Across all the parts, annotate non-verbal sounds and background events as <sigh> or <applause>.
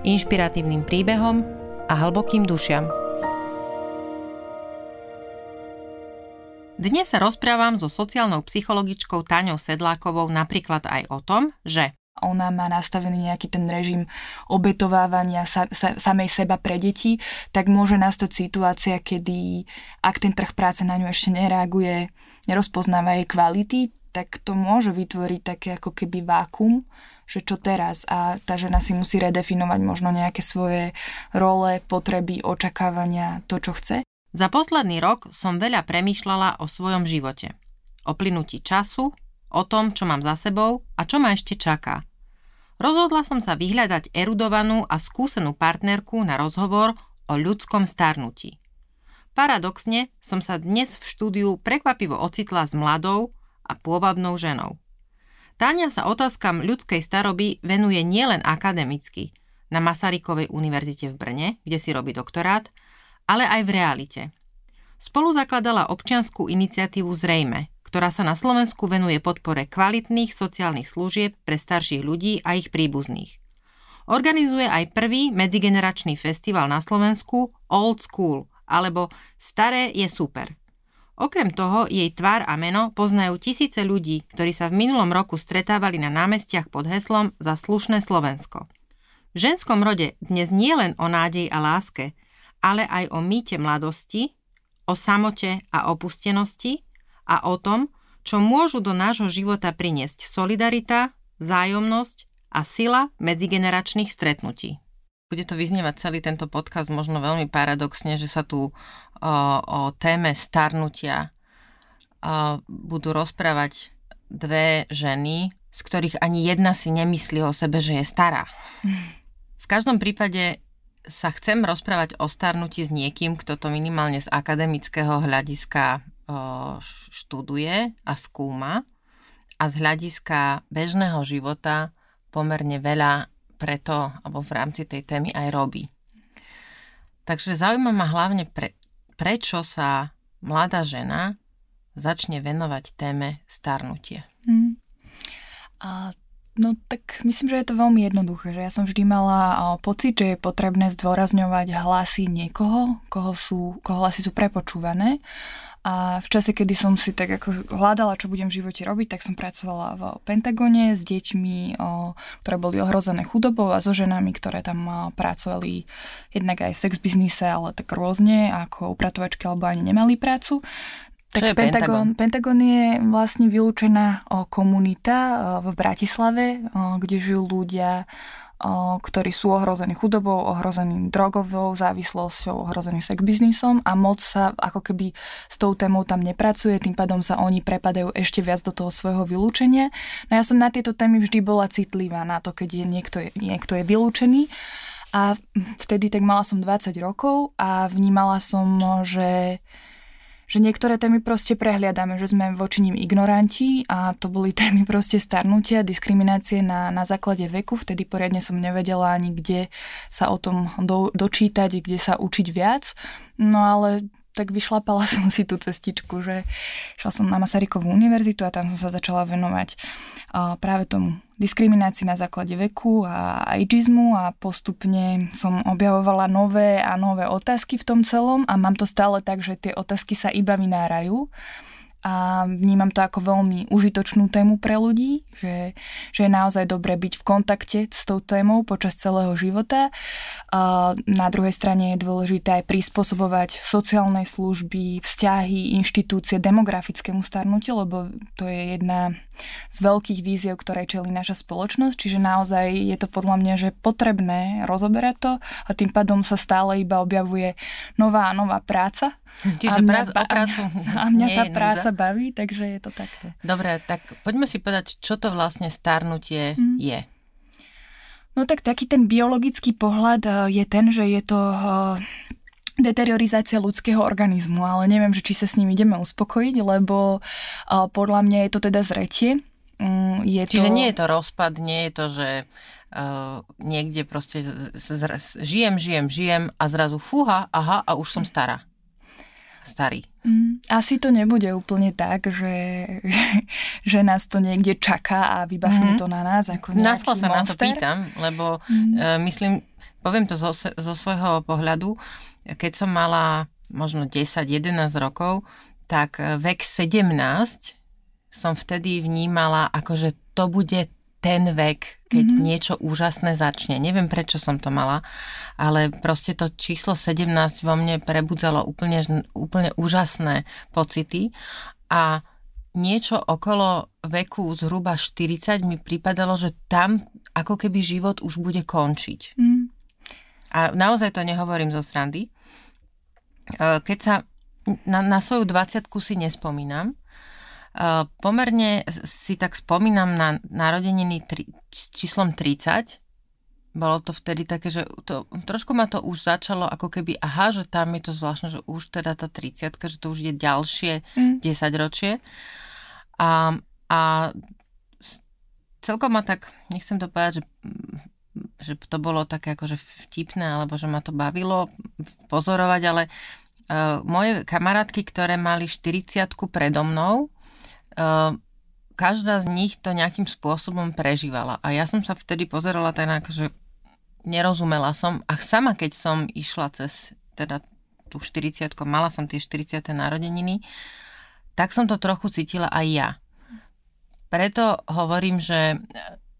inšpiratívnym príbehom a hlbokým dušiam. Dnes sa rozprávam so sociálnou psychologičkou Táňou Sedlákovou napríklad aj o tom, že ona má nastavený nejaký ten režim obetovávania sa, sa, samej seba pre deti, tak môže nastať situácia, kedy ak ten trh práce na ňu ešte nereaguje, nerozpoznáva jej kvality, tak to môže vytvoriť také ako keby vákum, že čo teraz a tá žena si musí redefinovať možno nejaké svoje role, potreby, očakávania, to, čo chce. Za posledný rok som veľa premýšľala o svojom živote. O plynutí času, o tom, čo mám za sebou a čo ma ešte čaká. Rozhodla som sa vyhľadať erudovanú a skúsenú partnerku na rozhovor o ľudskom starnutí. Paradoxne som sa dnes v štúdiu prekvapivo ocitla s mladou a pôvabnou ženou. Táňa sa otázkam ľudskej staroby venuje nielen akademicky, na Masarykovej univerzite v Brne, kde si robí doktorát, ale aj v realite. Spolu zakladala občianskú iniciatívu Zrejme, ktorá sa na Slovensku venuje podpore kvalitných sociálnych služieb pre starších ľudí a ich príbuzných. Organizuje aj prvý medzigeneračný festival na Slovensku Old School, alebo Staré je super. Okrem toho, jej tvár a meno poznajú tisíce ľudí, ktorí sa v minulom roku stretávali na námestiach pod heslom za slušné Slovensko. V ženskom rode dnes nie len o nádej a láske, ale aj o mýte mladosti, o samote a opustenosti a o tom, čo môžu do nášho života priniesť solidarita, zájomnosť a sila medzigeneračných stretnutí. Bude to vyznievať celý tento podcast možno veľmi paradoxne, že sa tu o, téme starnutia budú rozprávať dve ženy, z ktorých ani jedna si nemyslí o sebe, že je stará. V každom prípade sa chcem rozprávať o starnutí s niekým, kto to minimálne z akademického hľadiska študuje a skúma a z hľadiska bežného života pomerne veľa preto, alebo v rámci tej témy aj robí. Takže zaujíma ma hlavne, pre, prečo sa mladá žena začne venovať téme starnutie. Mm. A No tak myslím, že je to veľmi jednoduché, že ja som vždy mala pocit, že je potrebné zdôrazňovať hlasy niekoho, koho, sú, koho hlasy sú prepočúvané. A v čase, kedy som si tak ako hľadala, čo budem v živote robiť, tak som pracovala v Pentagone s deťmi, ktoré boli ohrozené chudobou a so ženami, ktoré tam pracovali jednak aj v sex biznise, ale tak rôzne, ako upratovačky alebo ani nemali prácu. Tak Čo je Pentagon? Pentagon je vlastne vylúčená komunita v Bratislave, kde žijú ľudia, ktorí sú ohrození chudobou, ohrození drogovou závislosťou, ohrození sex biznisom a moc sa ako keby s tou témou tam nepracuje, tým pádom sa oni prepadajú ešte viac do toho svojho vylúčenia. No ja som na tieto témy vždy bola citlivá na to, keď je niekto, niekto je vylúčený. A vtedy tak mala som 20 rokov a vnímala som, že že niektoré témy proste prehliadame, že sme voči ním ignoranti a to boli <laughs> témy proste starnutia, diskriminácie na, na základe veku. Vtedy poriadne som nevedela ani kde sa o tom do, dočítať, kde sa učiť viac. No ale tak vyšlapala <laughs> som si tú cestičku, že šla som na Masarykovú univerzitu a tam som sa začala venovať práve tomu diskriminácii na základe veku a ageizmu a postupne som objavovala nové a nové otázky v tom celom a mám to stále tak, že tie otázky sa iba vynárajú a vnímam to ako veľmi užitočnú tému pre ľudí, že, že je naozaj dobré byť v kontakte s tou témou počas celého života. A na druhej strane je dôležité aj prispôsobovať sociálne služby, vzťahy, inštitúcie demografickému starnutiu, lebo to je jedna z veľkých víziev, ktoré čeli naša spoločnosť, čiže naozaj je to podľa mňa, že potrebné rozoberať to a tým pádom sa stále iba objavuje nová a nová práca. Čiže a mňa, prá- prácu a mňa <laughs> <laughs> tá práca núdza. baví, takže je to takto. Dobre, tak poďme si povedať, čo to vlastne starnutie mm. je. No tak taký ten biologický pohľad eh, je ten, že je to eh, deteriorizácia ľudského organizmu, ale neviem, že či sa s ním ideme uspokojiť, lebo eh, podľa mňa je to teda zretie. Mm, je Čiže to... nie je to rozpad, nie je to, že uh, niekde proste z, z, z, žijem, žijem, žijem a zrazu fúha, aha, a už som stará starý. Mm, asi to nebude úplne tak, že, že nás to niekde čaká a vybafne mm-hmm. to na nás ako nejaký Nasklo sa monster. na to pýtam, lebo mm-hmm. uh, myslím, poviem to zo, zo svojho pohľadu, keď som mala možno 10-11 rokov, tak e, vek 17 som vtedy vnímala, ako že to bude ten vek, keď mm-hmm. niečo úžasné začne. Neviem, prečo som to mala, ale proste to číslo 17 vo mne prebudzalo úplne, úplne úžasné pocity a niečo okolo veku zhruba 40 mi pripadalo, že tam ako keby život už bude končiť. Mm. A naozaj to nehovorím zo srandy. E, keď sa na, na svoju 20 si nespomínam, pomerne si tak spomínam na narodeniny tri, číslom 30. Bolo to vtedy také, že to, trošku ma to už začalo ako keby, aha, že tam je to zvláštne, že už teda tá 30 že to už je ďalšie mm. 10 ročie. A, a celkom ma tak, nechcem to povedať, že že to bolo také akože vtipné, alebo že ma to bavilo pozorovať, ale uh, moje kamarátky, ktoré mali 40 predo mnou, každá z nich to nejakým spôsobom prežívala. A ja som sa vtedy pozerala tak, že nerozumela som. A sama, keď som išla cez teda tú 40 mala som tie 40. narodeniny, tak som to trochu cítila aj ja. Preto hovorím, že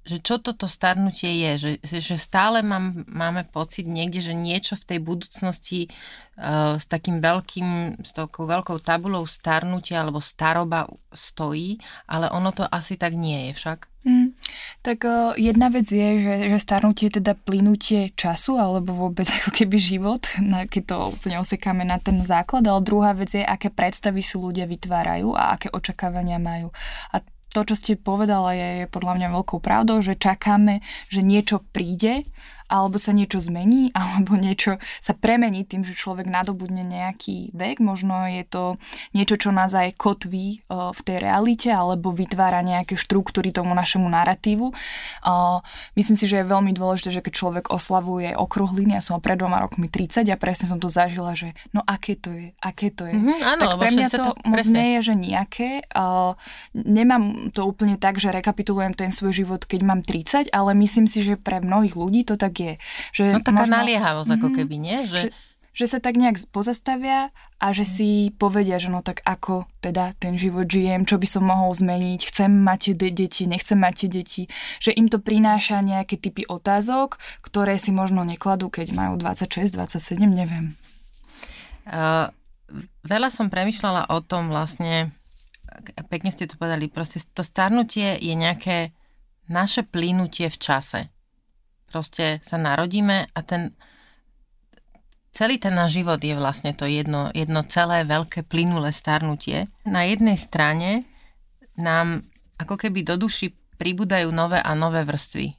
že čo toto starnutie je, že, že stále mám, máme pocit niekde, že niečo v tej budúcnosti uh, s takým veľkým, s takou veľkou tabulou starnutia alebo staroba stojí, ale ono to asi tak nie je však. Mm, tak uh, jedna vec je, že, že starnutie je teda plynutie času alebo vôbec <laughs> ako keby život, na, keď to úplne osekáme na ten základ, ale druhá vec je, aké predstavy si ľudia vytvárajú a aké očakávania majú. A to, čo ste povedala, je, je podľa mňa veľkou pravdou, že čakáme, že niečo príde alebo sa niečo zmení, <laughs> alebo niečo sa premení tým, že človek nadobudne nejaký vek. Možno je to niečo, čo nás aj kotví v tej realite, alebo vytvára nejaké štruktúry tomu našemu narratívu. Myslím si, že je veľmi dôležité, že keď človek oslavuje okruhliny, ja som pred dvoma rokmi 30 a presne som to zažila, že no aké to je, aké to je. Mm-hmm, áno, tak pre mňa to, to moc nie je, že nejaké. Nemám to úplne tak, že rekapitulujem ten svoj život, keď mám 30, ale myslím si, že pre mnohých ľudí to tak je. Že no taká možno, naliehavosť ako mhm. keby, nie? Že... že že sa tak nejak pozastavia a že si povedia, že no tak ako teda ten život žijem, čo by som mohol zmeniť, chcem mať de- deti, nechcem mať deti, že im to prináša nejaké typy otázok, ktoré si možno nekladú, keď majú 26, 27, neviem. Uh, veľa som premyšľala o tom vlastne, pekne ste to povedali, proste to starnutie je nejaké naše plynutie v čase proste sa narodíme a ten celý ten náš život je vlastne to jedno, jedno celé veľké plynulé starnutie. Na jednej strane nám ako keby do duši pribúdajú nové a nové vrstvy.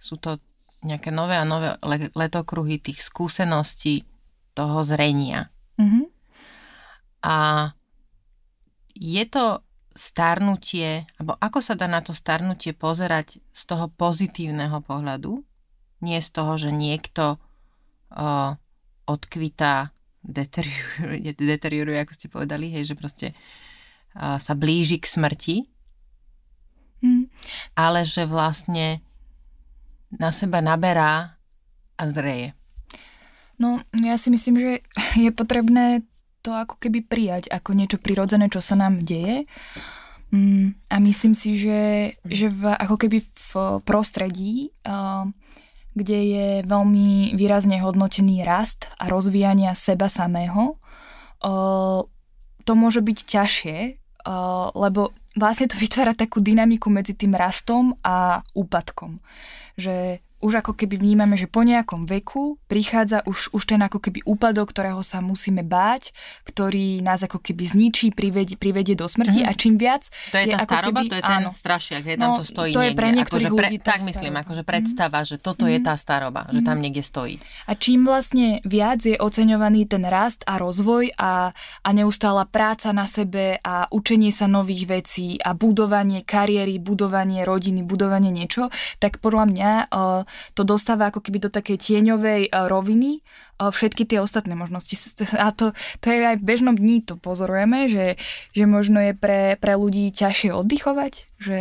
Sú to nejaké nové a nové letokruhy tých skúseností, toho zrenia. Mm-hmm. A je to starnutie, alebo ako sa dá na to starnutie pozerať z toho pozitívneho pohľadu, nie z toho, že niekto uh, odkvitá, deterioruje, <laughs> deterioruje, ako ste povedali, hej, že proste uh, sa blíži k smrti, mm. ale že vlastne na seba naberá a zreje. No, ja si myslím, že <laughs> je potrebné to ako keby prijať ako niečo prirodzené, čo sa nám deje. Mm, a myslím si, že, že v, ako keby v prostredí, kde je veľmi výrazne hodnotený rast a rozvíjania seba samého, to môže byť ťažšie, lebo vlastne to vytvára takú dynamiku medzi tým rastom a úpadkom. Že už ako keby vnímame, že po nejakom veku prichádza už, už ten ako keby úpadok, ktorého sa musíme báť, ktorý nás ako keby zničí, privedie, privedie do smrti mm. a čím viac... To je, je tá staroba, keby, to je ten áno, strašiak, hej, tam no, to stojí to je pre niektorých akože pre, Tak myslím, akože predstava, mm. že toto mm. je tá staroba, že tam mhm. niekde stojí. A čím vlastne viac je oceňovaný ten rast a rozvoj a, a neustála práca na sebe a učenie sa nových vecí a budovanie kariéry, budovanie rodiny, budovanie niečo, tak podľa mňa uh, to dostáva ako keby do takej tieňovej e, roviny e, všetky tie ostatné možnosti. A to, to je aj v bežnom dní, to pozorujeme, že, že možno je pre, pre ľudí ťažšie oddychovať, že,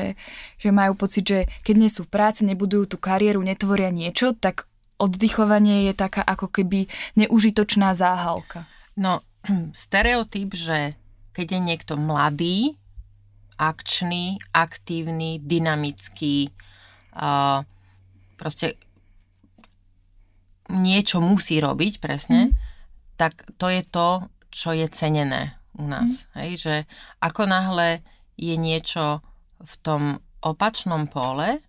že majú pocit, že keď nie sú práci, nebudujú tú kariéru, netvoria niečo, tak oddychovanie je taká ako keby neužitočná záhalka. No, <clears throat> stereotyp, že keď je niekto mladý, akčný, aktívny, dynamický, uh, proste niečo musí robiť, presne, mm. tak to je to, čo je cenené u nás. Mm. Hej, že ako náhle je niečo v tom opačnom pole,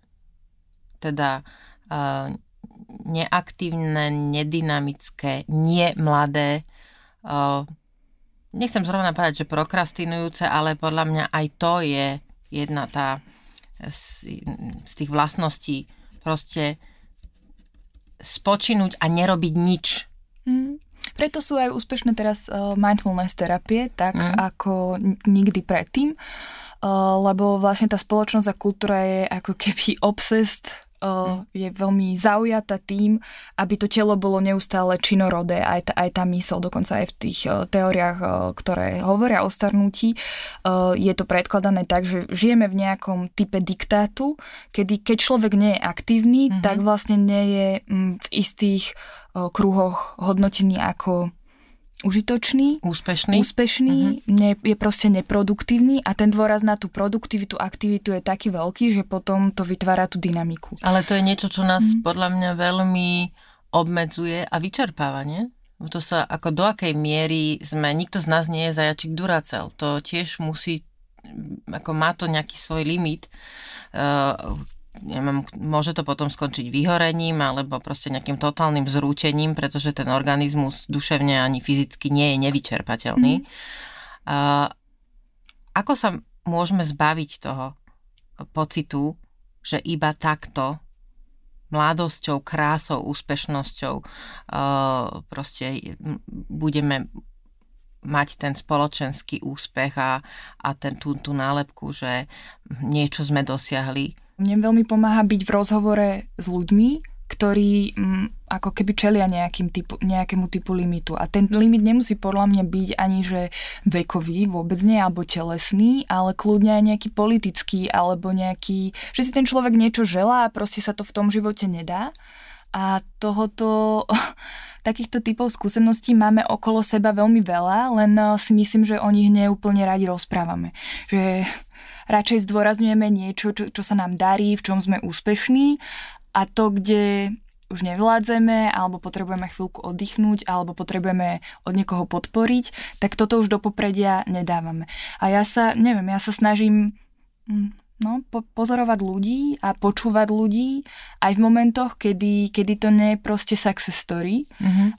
teda uh, neaktívne, nedynamické, nie mladé, uh, nechcem zrovna povedať, že prokrastinujúce, ale podľa mňa aj to je jedna tá z, z tých vlastností proste spočinúť a nerobiť nič. Mm. Preto sú aj úspešné teraz uh, mindfulness terapie, tak mm. ako nikdy predtým, uh, lebo vlastne tá spoločnosť a kultúra je ako keby <laughs> obsessed uh, je veľmi zaujatá tým, aby to telo bolo neustále činorodé, aj tá, aj tá mysl, dokonca aj v tých uh, teóriách, uh, ktoré hovoria o starnutí, uh, je to predkladané tak, že žijeme v nejakom type diktátu, kedy keď človek nie je aktívny, mm-hmm. tak vlastne nie je um, v istých uh, kruhoch hodnotený ako užitočný, úspešný, úspešný uh-huh. ne, je proste neproduktívny a ten dôraz na tú produktivitu, aktivitu je taký veľký, že potom to vytvára tú dynamiku. Ale to je niečo, čo nás uh-huh. podľa mňa veľmi obmedzuje a vyčerpáva, nie? To sa ako do akej miery sme, nikto z nás nie je zajačik Duracel. To tiež musí, ako má to nejaký svoj limit, uh, neviem, môže to potom skončiť vyhorením alebo proste nejakým totálnym zrútením, pretože ten organizmus duševne ani fyzicky nie je nevyčerpateľný. Mm. Uh, ako sa môžeme zbaviť toho pocitu, že iba takto mladosťou, krásou, úspešnosťou uh, proste budeme mať ten spoločenský úspech a, a ten, tú, tú nálepku, že niečo sme dosiahli mne veľmi pomáha byť v rozhovore s ľuďmi, ktorí m, mm, ako keby čelia nejakým typu, nejakému typu limitu. A ten limit nemusí podľa mňa byť ani že vekový, vôbec nie, alebo telesný, ale kľudne aj nejaký politický, alebo nejaký, že si ten človek niečo želá a proste sa to v tom živote nedá. A tohoto, <laughs> takýchto typov skúseností máme okolo seba veľmi veľa, len eh, si myslím, že o nich neúplne radi rozprávame. Že radšej zdôrazňujeme niečo, čo, čo sa nám darí, v čom sme úspešní a to, kde už nevládzeme, alebo potrebujeme chvíľku oddychnúť, alebo potrebujeme od niekoho podporiť, tak toto už do popredia nedávame. A ja sa, neviem, ja sa snažím hm, no, po- pozorovať ľudí a počúvať ľudí aj v momentoch, kedy, kedy to nie je proste success story, mm-hmm.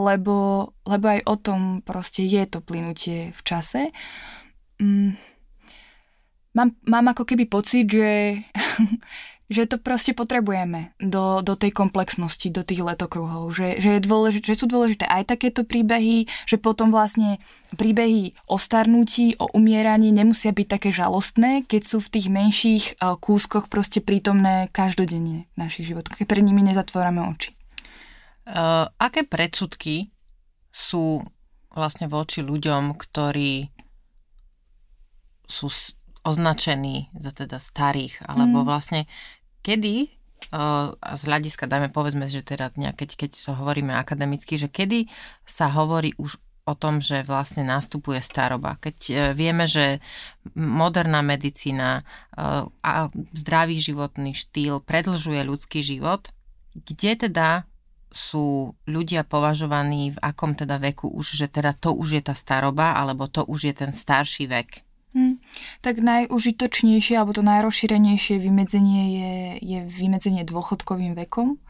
lebo, lebo aj o tom proste je to plynutie v čase. Mm mám, mám ako keby pocit, že, <laughs> že to proste potrebujeme do, do tej komplexnosti, do tých letokruhov, že, že, je dôležité, že sú dôležité aj takéto príbehy, že potom vlastne príbehy o starnutí, o umieraní nemusia byť také žalostné, keď sú v tých menších eh, kúskoch proste prítomné každodenne v našich životoch, keď pred nimi nezatvárame oči. Uh, aké predsudky sú vlastne voči ľuďom, ktorí sú označení za teda starých, alebo mm. vlastne kedy z hľadiska, dajme povedzme, že teda keď, keď to hovoríme akademicky, že kedy sa hovorí už o tom, že vlastne nastupuje staroba. Keď e, vieme, že moderná medicína e, a zdravý životný štýl predlžuje ľudský život, kde teda sú ľudia považovaní v akom teda veku už, že teda to už je tá staroba, alebo to už je ten starší vek? Hmm. Tak najužitočnejšie alebo to najrozšírenejšie vymedzenie je, je vymedzenie dôchodkovým vekom.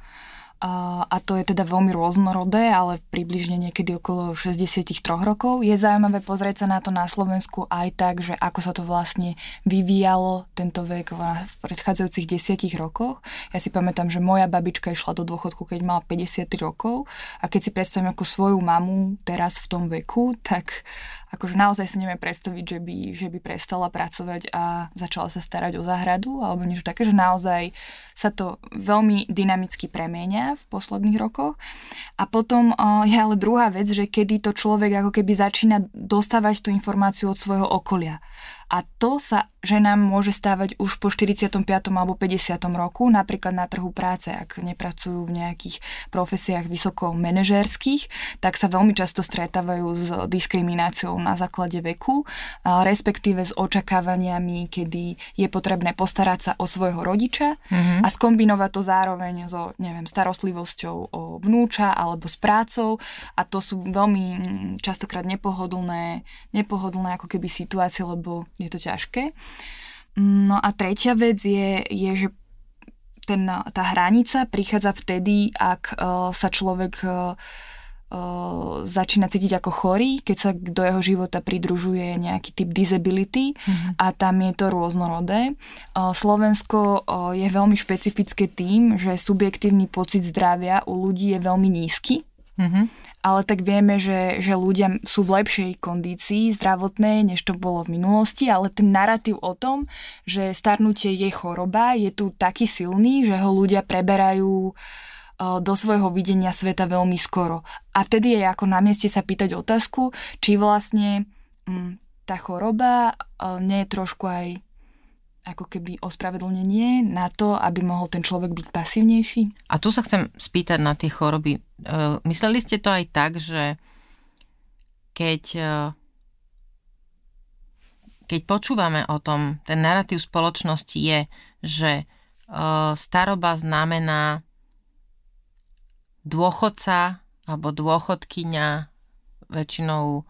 A, a to je teda veľmi rôznorodé, ale približne niekedy okolo 63 rokov. Je zaujímavé pozrieť sa na to na Slovensku aj tak, že ako sa to vlastne vyvíjalo tento vek v predchádzajúcich desiatich rokoch. Ja si pamätám, že moja babička išla do dôchodku, keď mala 50 rokov a keď si predstavím ako svoju mamu teraz v tom veku, tak akože naozaj si neviem predstaviť, že by, že by prestala pracovať a začala sa starať o záhradu alebo niečo také, že naozaj sa to veľmi dynamicky premienia v posledných rokoch. A potom je ale druhá vec, že kedy to človek ako keby začína dostávať tú informáciu od svojho okolia. A to sa ženám môže stávať už po 45. alebo 50. roku, napríklad na trhu práce, ak nepracujú v nejakých profesiách vysoko manažérských, tak sa veľmi často stretávajú s diskrimináciou na základe veku, respektíve s očakávaniami, kedy je potrebné postarať sa o svojho rodiča mm-hmm. a skombinovať to zároveň so, neviem, starostlivosťou o vnúča alebo s prácou a to sú veľmi mm, častokrát nepohodlné, nepohodlné ako keby situácie, lebo je to ťažké. No a tretia vec je, je že ten, tá hranica prichádza vtedy, ak uh, sa človek uh, začína cítiť ako chorý, keď sa do jeho života pridružuje nejaký typ disability mm-hmm. a tam je to rôznorodé. Slovensko je veľmi špecifické tým, že subjektívny pocit zdravia u ľudí je veľmi nízky. Mm-hmm ale tak vieme, že, že ľudia sú v lepšej kondícii zdravotnej, než to bolo v minulosti, ale ten narratív o tom, že starnutie je choroba, je tu taký silný, že ho ľudia preberajú do svojho videnia sveta veľmi skoro. A vtedy je ako na mieste sa pýtať otázku, či vlastne m, tá choroba nie je trošku aj ako keby ospravedlnenie na to, aby mohol ten človek byť pasívnejší? A tu sa chcem spýtať na tie choroby. E, mysleli ste to aj tak, že keď, e, keď počúvame o tom, ten narratív spoločnosti je, že e, staroba znamená dôchodca alebo dôchodkyňa, väčšinou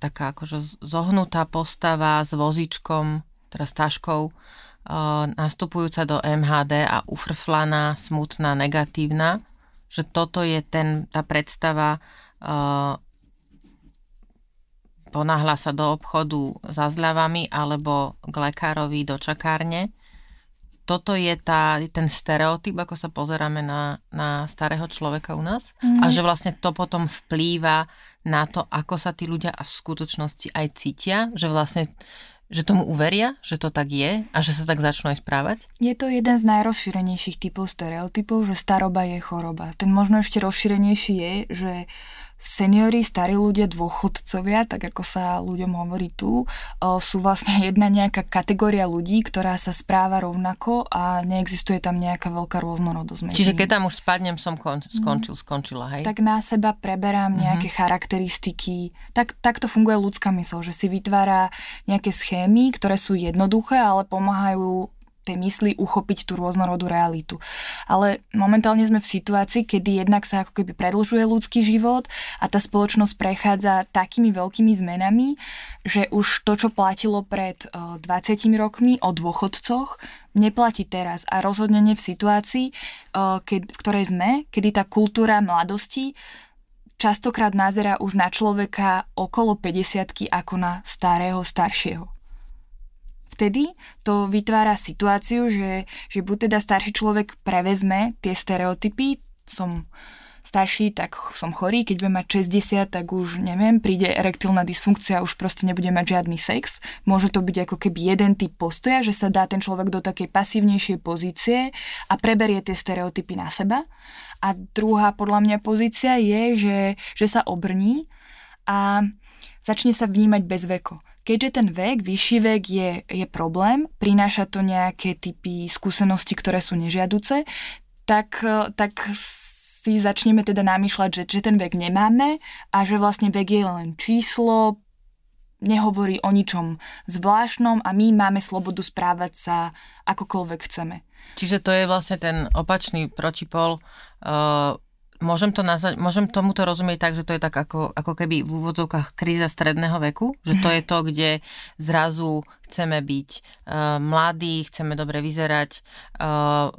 taká akože zohnutá postava s vozičkom teda s taškou, nastupujúca do MHD a ufrflaná, smutná, negatívna, že toto je ten, tá predstava ponáhľa sa do obchodu za zľavami alebo k lekárovi do čakárne. Toto je tá, ten stereotyp, ako sa pozeráme na, na starého človeka u nás mm. a že vlastne to potom vplýva na to, ako sa tí ľudia v skutočnosti aj cítia, že vlastne že tomu uveria, že to tak je a že sa tak začnú aj správať? Je to jeden z najrozšírenejších typov stereotypov, že staroba je choroba. Ten možno ešte rozšírenejší je, že seniori, starí ľudia, dôchodcovia, tak ako sa ľuďom hovorí tu, sú vlastne jedna nejaká kategória ľudí, ktorá sa správa rovnako a neexistuje tam nejaká veľká rôznorodosť. Čiže keď tam už spadnem, som kon- mhm. skončil, skončila, hej? Tak na seba preberám mhm. nejaké mm-hmm. charakteristiky. Tak, takto funguje ľudská mysl, že si vytvára nejaké schémy, ktoré sú jednoduché, ale pomáhajú tej mysli uchopiť tú rôznorodú realitu. Ale momentálne sme v situácii, kedy jednak sa ako keby predlžuje ľudský život a tá spoločnosť prechádza takými veľkými zmenami, že už to, čo platilo pred 20 rokmi o dôchodcoch, neplatí teraz a rozhodne nie v situácii, keď, v ktorej sme, kedy tá kultúra mladosti častokrát nazerá už na človeka okolo 50 ako na starého, staršieho vtedy to vytvára situáciu, že, že buď teda starší človek prevezme tie stereotypy, som starší, tak som chorý, keď budem mať 60, tak už neviem, príde erektilná dysfunkcia, už proste nebude mať žiadny sex. Môže to byť ako keby jeden typ postoja, že sa dá ten človek do takej pasívnejšej pozície a preberie tie stereotypy na seba. A druhá podľa mňa pozícia je, že, že sa obrní a začne sa vnímať bez veku. Keďže ten vek, vyšší vek je, je problém, prináša to nejaké typy skúseností, ktoré sú nežiaduce, tak, tak si začneme teda namýšľať, že, že ten vek nemáme a že vlastne vek je len číslo, nehovorí o ničom zvláštnom a my máme slobodu správať sa akokoľvek chceme. Čiže to je vlastne ten opačný protipol uh, môžem, to nazvať, môžem tomuto rozumieť tak, že to je tak ako, ako keby v úvodzovkách kríza stredného veku, že to je to, kde zrazu chceme byť uh, mladí, chceme dobre vyzerať, uh,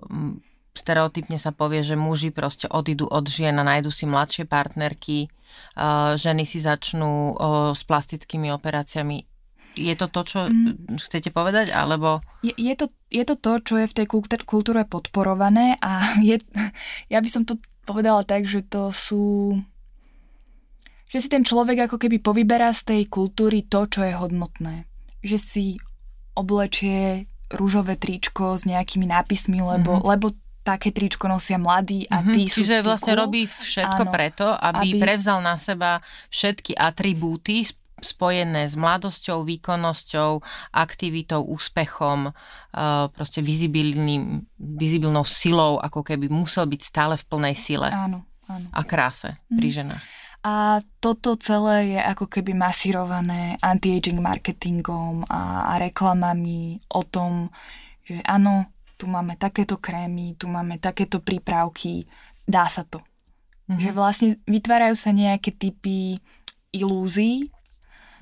stereotypne sa povie, že muži proste odídu od žien a nájdu si mladšie partnerky, uh, ženy si začnú uh, s plastickými operáciami je to to, čo mm. chcete povedať, alebo... Je, je, to, je to to, čo je v tej kultúre podporované a <laughs> je, ja by som to povedala tak, že to sú... Že si ten človek ako keby povyberá z tej kultúry to, čo je hodnotné. Že si oblečie rúžové tričko s nejakými nápismi, lebo, mm-hmm. lebo také tričko nosia mladí a mhm. tí mm-hmm. sú Čiže vlastne robí všetko Áno, preto, aby, aby prevzal na seba všetky atribúty spojené s mladosťou, výkonnosťou, aktivitou, úspechom, eh, proste vizibilnou silou, ako keby musel byť stále v plnej sile. Áno, áno. A kráse mm. pri ženách. A toto celé je ako keby masírované anti-aging marketingom a, a reklamami o tom, že áno, tu máme takéto krémy, tu máme takéto prípravky, dá sa to. Mm-hmm. Že vlastne vytvárajú sa nejaké typy ilúzií,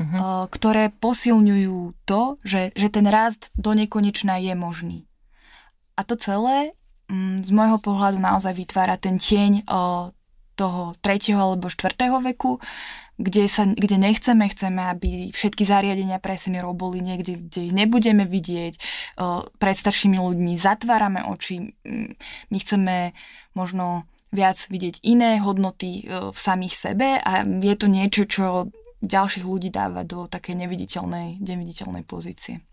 uh-huh. ktoré posilňujú to, že, že ten rast do nekonečna je možný. A to celé mm, z môjho pohľadu naozaj vytvára ten tieň toho tretieho alebo štvrtého veku, kde, sa, kde nechceme, chceme, aby všetky zariadenia pre seniorov boli niekde, kde ich nebudeme vidieť, pred staršími ľuďmi zatvárame oči, my chceme možno viac vidieť iné hodnoty v samých sebe a je to niečo, čo ďalších ľudí dáva do také neviditeľnej, neviditeľnej pozície.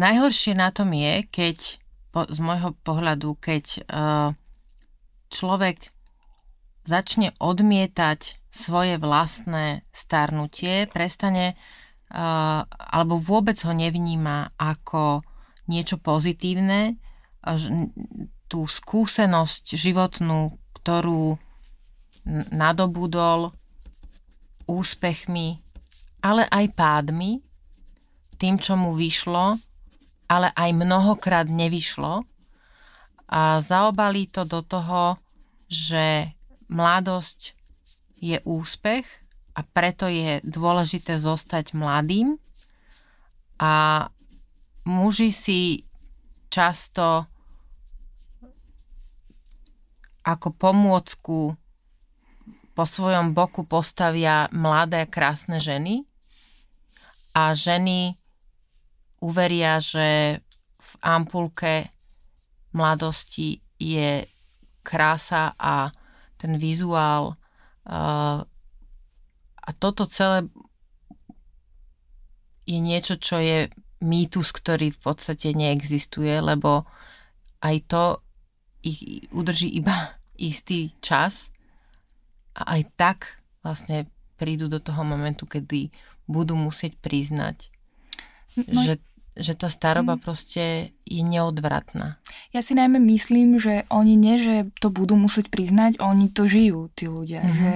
Najhoršie na tom je, keď po, z môjho pohľadu, keď uh, človek začne odmietať svoje vlastné starnutie, prestane uh, alebo vôbec ho nevníma ako niečo pozitívne, tú skúsenosť životnú, ktorú nadobudol úspechmi, ale aj pádmi, tým, čo mu vyšlo, ale aj mnohokrát nevyšlo. A zaobalí to do toho, že mladosť je úspech a preto je dôležité zostať mladým. A muži si často ako pomôcku po svojom boku postavia mladé krásne ženy a ženy uveria, že v ampulke mladosti je krása a ten vizuál a toto celé je niečo, čo je mýtus, ktorý v podstate neexistuje, lebo aj to ich udrží iba <laughs> istý čas a aj tak vlastne prídu do toho momentu, kedy budú musieť priznať, no, že, že tá staroba mm. proste je neodvratná. Ja si najmä myslím, že oni nie, že to budú musieť priznať, oni to žijú, tí ľudia. Mm-hmm. Že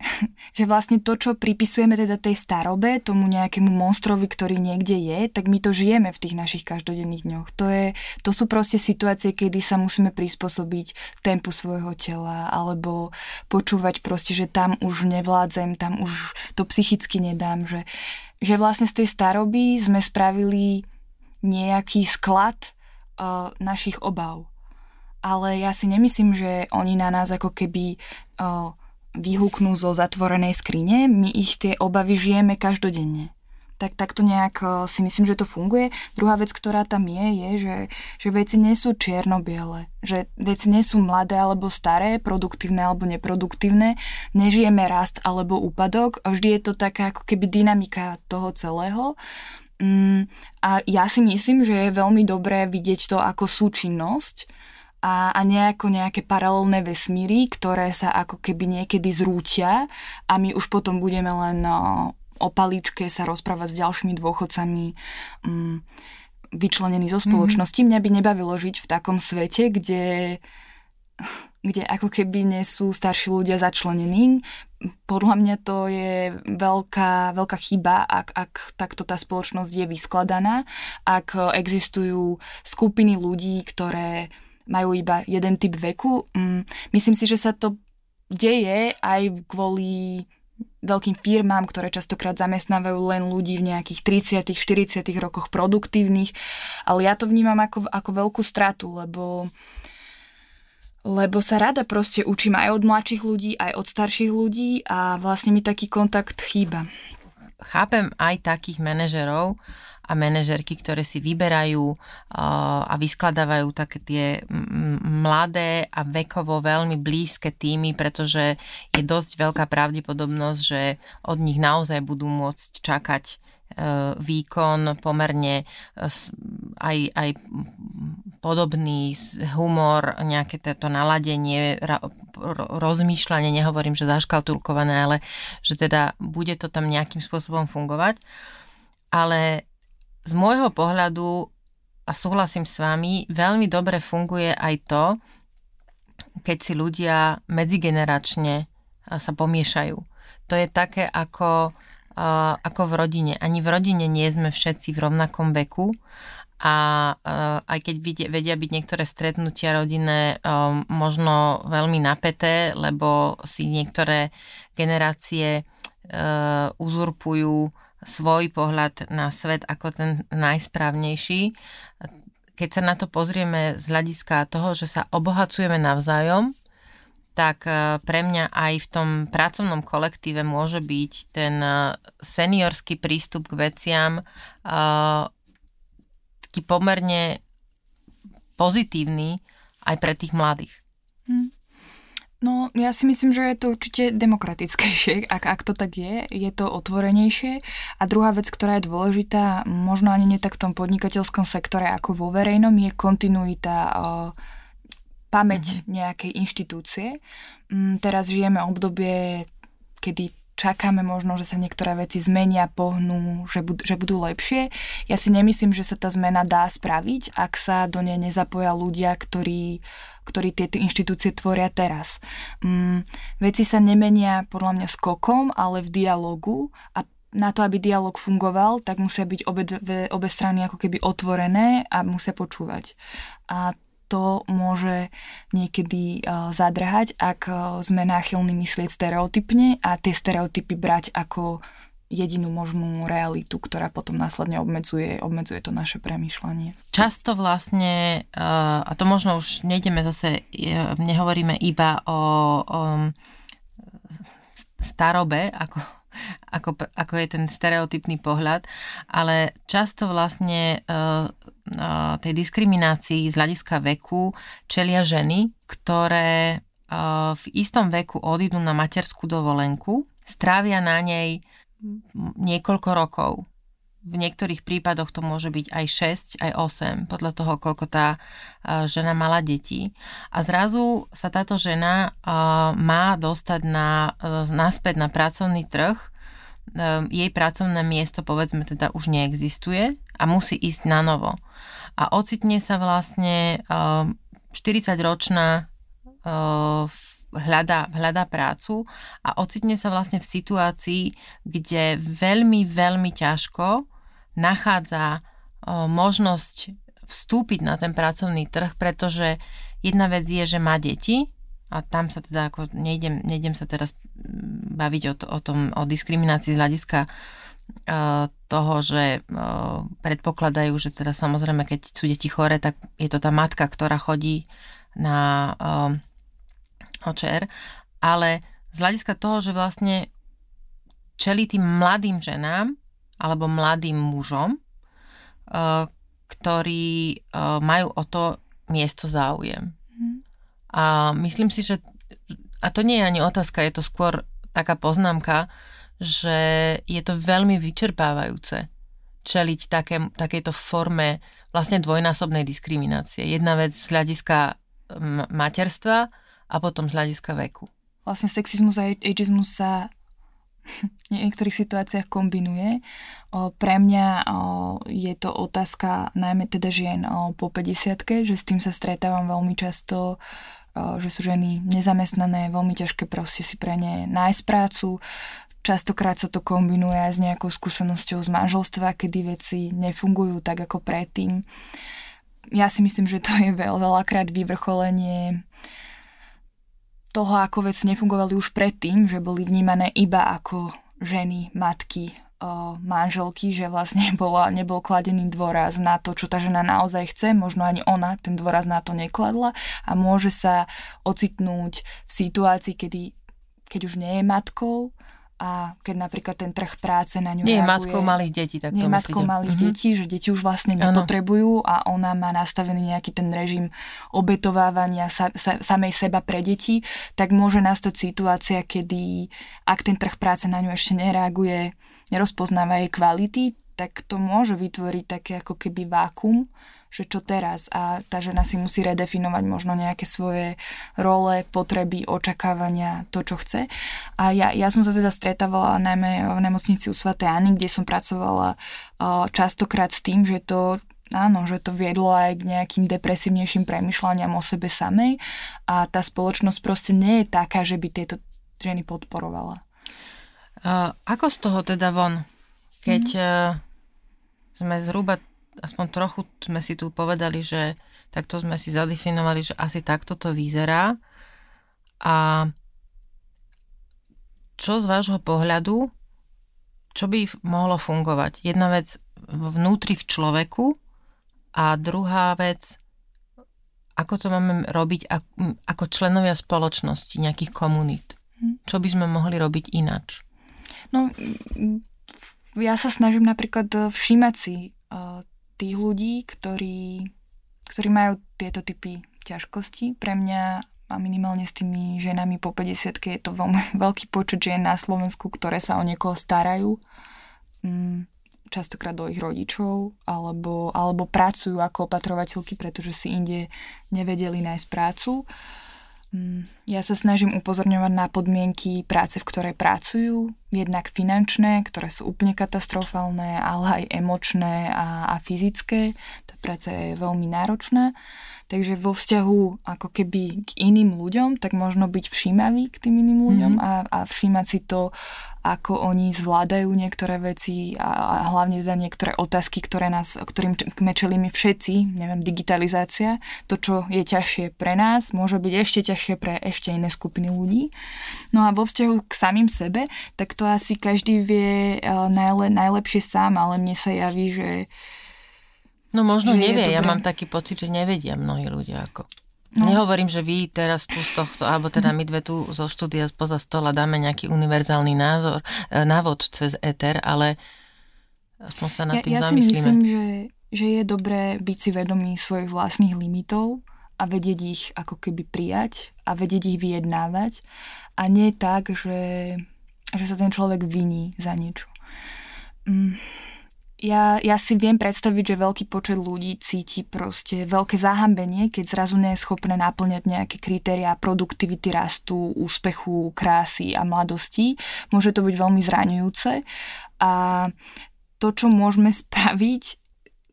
<laughs> že vlastne to, čo pripisujeme teda tej starobe, tomu nejakému monstrovi, ktorý niekde je, tak my to žijeme v tých našich každodenných dňoch. To, je, to sú proste situácie, kedy sa musíme prispôsobiť tempu svojho tela, alebo počúvať proste, že tam už nevládzem, tam už to psychicky nedám, že, že vlastne z tej staroby sme spravili nejaký sklad uh, našich obav. Ale ja si nemyslím, že oni na nás ako keby uh, vyhúknú zo zatvorenej skrine, my ich tie obavy žijeme každodenne. Tak takto nejak eh, si myslím, že to funguje. Druhá vec, ktorá tam je, je, že, že veci nie sú čierno-biele. Že veci nie sú mladé alebo staré, produktívne alebo neproduktívne. Nežijeme rast alebo úpadok. Vždy je to taká ako keby dynamika toho celého. Mm, a ja si myslím, že je veľmi dobré vidieť to ako súčinnosť a, a nejako nejaké paralelné vesmíry, ktoré sa ako keby niekedy zrútia a my už potom budeme len no, o paličke sa rozprávať s ďalšími dôchodcami um, vyčlenení zo mhm. spoločnosti. Mm-hmm. Mňa by nebavilo žiť v takom svete, kde, kde ako keby nie sú starší ľudia začlenení. Podľa mňa to je veľká, veľká chyba, ak, ak takto tá spoločnosť je vyskladaná, ak existujú skupiny ľudí, ktoré majú iba jeden typ veku. Mm, myslím si, že sa to deje aj kvôli veľkým firmám, ktoré častokrát zamestnávajú len ľudí v nejakých 30 40 rokoch produktívnych, ale ja to vnímam ako, ako veľkú stratu, lebo lebo sa rada proste učím aj od mladších ľudí, aj od starších ľudí a vlastne mi taký kontakt chýba. Chápem aj takých manažerov, a manažerky, ktoré si vyberajú a vyskladávajú také tie mladé a vekovo veľmi blízke týmy, pretože je dosť veľká pravdepodobnosť, že od nich naozaj budú môcť čakať e, výkon, pomerne e, aj, aj podobný humor, nejaké toto naladenie, rozmýšľanie, nehovorím, že zaškaltulkované, ale že teda bude to tam nejakým spôsobom fungovať. Ale z môjho pohľadu, a súhlasím s vami, veľmi dobre funguje aj to, keď si ľudia medzigeneračne sa pomiešajú. To je také ako, ako v rodine. Ani v rodine nie sme všetci v rovnakom veku a aj keď vedia byť niektoré stretnutia rodinné možno veľmi napeté, lebo si niektoré generácie uzurpujú svoj pohľad na svet ako ten najsprávnejší. Keď sa na to pozrieme z hľadiska toho, že sa obohacujeme navzájom, tak e, pre mňa aj v tom pracovnom kolektíve môže byť ten e, seniorský prístup k veciam e, taký pomerne pozitívny aj pre tých mladých. Hmm. No, ja si myslím, že je to určite demokratickejšie, <laughs> ak, ak to tak je, je to otvorenejšie. A druhá vec, ktorá je dôležitá, možno ani nie tak v tom podnikateľskom sektore ako vo verejnom, je kontinuita uh, pamäť mm-hmm. nejakej inštitúcie. Um, teraz žijeme obdobie, kedy čakáme možno, že sa niektoré veci zmenia, pohnú, že, bud- že budú lepšie. Ja si nemyslím, že sa tá zmena dá spraviť, ak sa do nej nezapoja ľudia, ktorí, ktorí tieto inštitúcie tvoria teraz. Mm, veci sa nemenia podľa mňa skokom, ale v dialogu a na to, aby dialog fungoval, tak musia byť obe, obe strany ako keby otvorené a musia počúvať. A to môže niekedy uh, zadrhať, ak uh, sme náchylní myslieť stereotypne a tie stereotypy brať ako jedinú možnú realitu, ktorá potom následne obmedzuje, obmedzuje to naše premýšľanie. Často vlastne, uh, a to možno už nejdeme zase, nehovoríme iba o, o starobe, ako ako, ako je ten stereotypný pohľad, ale často vlastne uh, tej diskriminácii z hľadiska veku čelia ženy, ktoré v istom veku odídu na materskú dovolenku, strávia na nej niekoľko rokov. V niektorých prípadoch to môže byť aj 6, aj 8, podľa toho, koľko tá žena mala detí. A zrazu sa táto žena má dostať na, naspäť na pracovný trh, jej pracovné miesto povedzme teda už neexistuje a musí ísť na novo. A ocitne sa vlastne 40-ročná hľadá, hľadá prácu a ocitne sa vlastne v situácii, kde veľmi, veľmi ťažko nachádza možnosť vstúpiť na ten pracovný trh, pretože jedna vec je, že má deti a tam sa teda ako nejdem, nejdem sa teraz baviť o, to, o tom, o diskriminácii z hľadiska toho, že predpokladajú, že teda samozrejme, keď sú deti chore, tak je to tá matka, ktorá chodí na očer, ale z hľadiska toho, že vlastne čeli tým mladým ženám alebo mladým mužom, eh, ktorí eh, majú o to miesto záujem. Mhm. A myslím si, že a to nie je ani otázka, je to skôr taká poznámka, že je to veľmi vyčerpávajúce čeliť také, takejto forme vlastne dvojnásobnej diskriminácie. Jedna vec z hľadiska materstva a potom z hľadiska veku. Vlastne sexizmus a ageizmus sa <laughs> v niektorých situáciách kombinuje. O, pre mňa o, je to otázka najmä teda žien o, po 50 že s tým sa stretávam veľmi často, o, že sú ženy nezamestnané, veľmi ťažké proste si pre ne nájsť prácu. Častokrát sa to kombinuje aj s nejakou skúsenosťou z manželstva, kedy veci nefungujú tak ako predtým. Ja si myslím, že to je veľ, veľakrát vyvrcholenie toho, ako veci nefungovali už predtým, že boli vnímané iba ako ženy, matky, manželky, že vlastne <laughs> bola, nebol kladený dôraz na to, čo tá žena naozaj chce, možno ani ona ten dôraz na to nekladla a môže sa ocitnúť v situácii, kedy, keď už nie je matkou a keď napríklad ten trh práce na ňu Nie je matkou malých detí, tak Nie je matkou malých mm-hmm. detí, že deti už vlastne nepotrebujú a ona má nastavený nejaký ten režim obetovávania sa, sa, samej seba pre deti, tak môže nastať situácia, kedy ak ten trh práce na ňu ešte nereaguje nerozpoznáva jej kvality, tak to môže vytvoriť také ako keby vákum, že čo teraz a tá žena si musí redefinovať možno nejaké svoje role, potreby, očakávania, to, čo chce. A ja, ja som sa teda stretávala najmä v nemocnici u Sv. Ani, kde som pracovala častokrát s tým, že to áno, že to viedlo aj k nejakým depresívnejším premyšľaniam o sebe samej a tá spoločnosť proste nie je taká, že by tieto ženy podporovala. Uh, ako z toho teda von? Keď mm. uh, sme zhruba, aspoň trochu sme si tu povedali, že takto sme si zadefinovali, že asi takto to vyzerá. A čo z vášho pohľadu, čo by mohlo fungovať? Jedna vec vnútri v človeku a druhá vec, ako to máme robiť ako členovia spoločnosti, nejakých komunít. Hm. Čo by sme mohli robiť inač? No, ja sa snažím napríklad eh, všímať si uh, tých ľudí, ktorí, ktorí majú tieto typy ťažkosti. Pre mňa a minimálne s tými ženami po 50 je to veľmi <laughs> veľký počet žien na Slovensku, ktoré sa o niekoho starajú. Mm, častokrát do ich rodičov, alebo, alebo pracujú ako opatrovateľky, pretože si inde nevedeli nájsť prácu. Uh, ja sa snažím upozorňovať na podmienky práce, v ktorej pracujú, jednak finančné, ktoré sú úplne katastrofálne, ale aj emočné a, a fyzické. Tá práca je veľmi náročná. Takže vo vzťahu ako keby k iným ľuďom, tak možno byť všímavý k tým iným ľuďom mm-hmm. a, a všímať si to, ako oni zvládajú niektoré veci a, a hlavne teda niektoré otázky, ktoré nás, ktorým čelíme všetci, neviem, digitalizácia, to, čo je ťažšie pre nás, môže byť ešte ťažšie pre ešte iné skupiny ľudí. No a vo vzťahu k samým sebe, tak to asi každý vie eh, najle, najlepšie sám, ale mne sa javí, že No možno nevie, ja mám taký pocit, že nevedia mnohí ľudia ako. No. Nehovorím, že vy teraz tu z tohto, alebo teda my dve tu zo štúdia spoza stola dáme nejaký univerzálny názor, e, návod cez éter, ale aspoň sa nad tým ja, ja zamyslíme. si myslím, že, že je dobré byť si vedomý svojich vlastných limitov a vedieť ich ako keby prijať a vedieť ich vyjednávať a nie tak, že, že sa ten človek viní za niečo. Mm ja, ja si viem predstaviť, že veľký počet ľudí cíti proste veľké zahambenie, keď zrazu nie je schopné naplňať nejaké kritériá produktivity, rastu, úspechu, krásy a mladosti. Môže to byť veľmi zraňujúce a to, čo môžeme <laughs> spraviť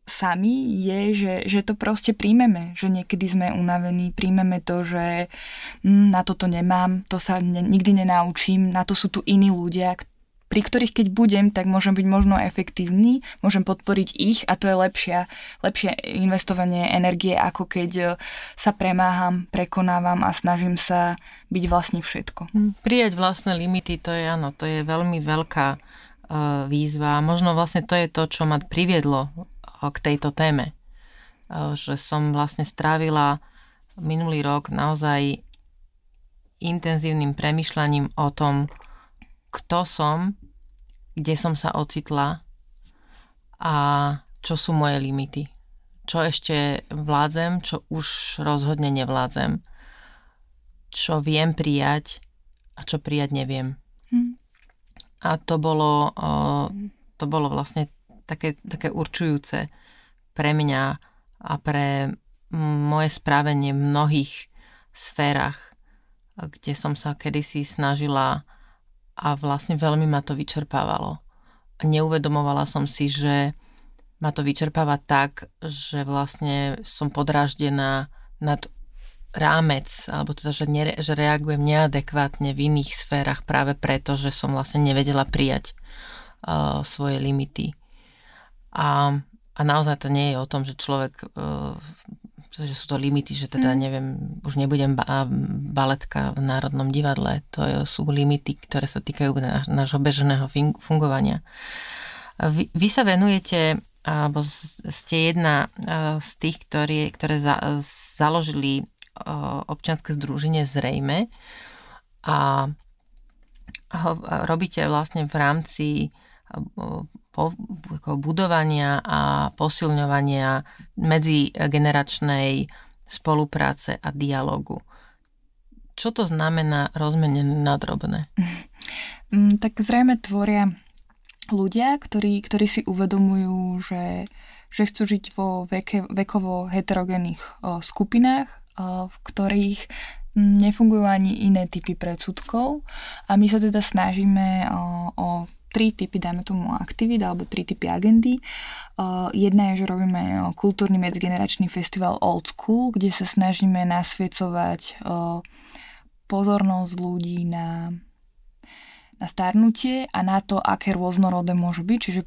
sami, je, že, že to proste príjmeme, že niekedy sme unavení, príjmeme to, že hm, na toto nemám, to sa ne, nikdy nenaučím, na to sú tu iní ľudia, pri ktorých keď budem, tak môžem byť možno efektívny, môžem podporiť ich a to je lepšia, lepšie investovanie energie, ako keď e, sa premáham, prekonávam a snažím sa byť vlastne všetko. Hm, prijať vlastné limity, to je áno, to je veľmi veľká uh, výzva. Možno vlastne to je to, čo ma priviedlo k tejto téme. Že som vlastne strávila minulý rok naozaj intenzívnym premyšľaním o tom, kto som, kde som sa ocitla a čo sú moje limity. Čo ešte vládzem, čo už rozhodne nevládzem. Čo viem prijať a čo prijať neviem. Hm. A to bolo, to bolo vlastne také, také určujúce pre mňa a pre moje správenie v mnohých sférach, kde som sa kedysi snažila a vlastne veľmi ma to vyčerpávalo. Neuvedomovala som si, že ma to vyčerpáva tak, že vlastne som podráždená nad rámec, alebo teda, že, ne, že reagujem neadekvátne v iných sférach práve preto, že som vlastne nevedela prijať uh, svoje limity. A, a naozaj to nie je o tom, že človek uh, že sú to limity, že teda mm. neviem, už nebudem ba- baletka v Národnom divadle, to sú limity, ktoré sa týkajú nášho bežného fungovania. Vy, vy sa venujete, alebo ste jedna z tých, ktorí, ktoré za, založili občianske združenie Zrejme a, a robíte vlastne v rámci budovania a posilňovania medzigeneračnej spolupráce a dialogu. Čo to znamená rozmenené na drobné? <laughs> Mm, tak zrejme tvoria ľudia, ktorí, ktorí si uvedomujú, že, že chcú žiť vo veke, vekovo heterogénnych skupinách, o, v ktorých nefungujú ani iné typy predsudkov a my sa teda snažíme o, o tri typy, dajme tomu, aktivít alebo tri typy agendy. Uh, jedna je, že robíme kultúrny medzigeneračný festival Old School, kde sa snažíme nasviecovať uh, pozornosť ľudí na na starnutie a na to, aké rôznorodé môže byť, čiže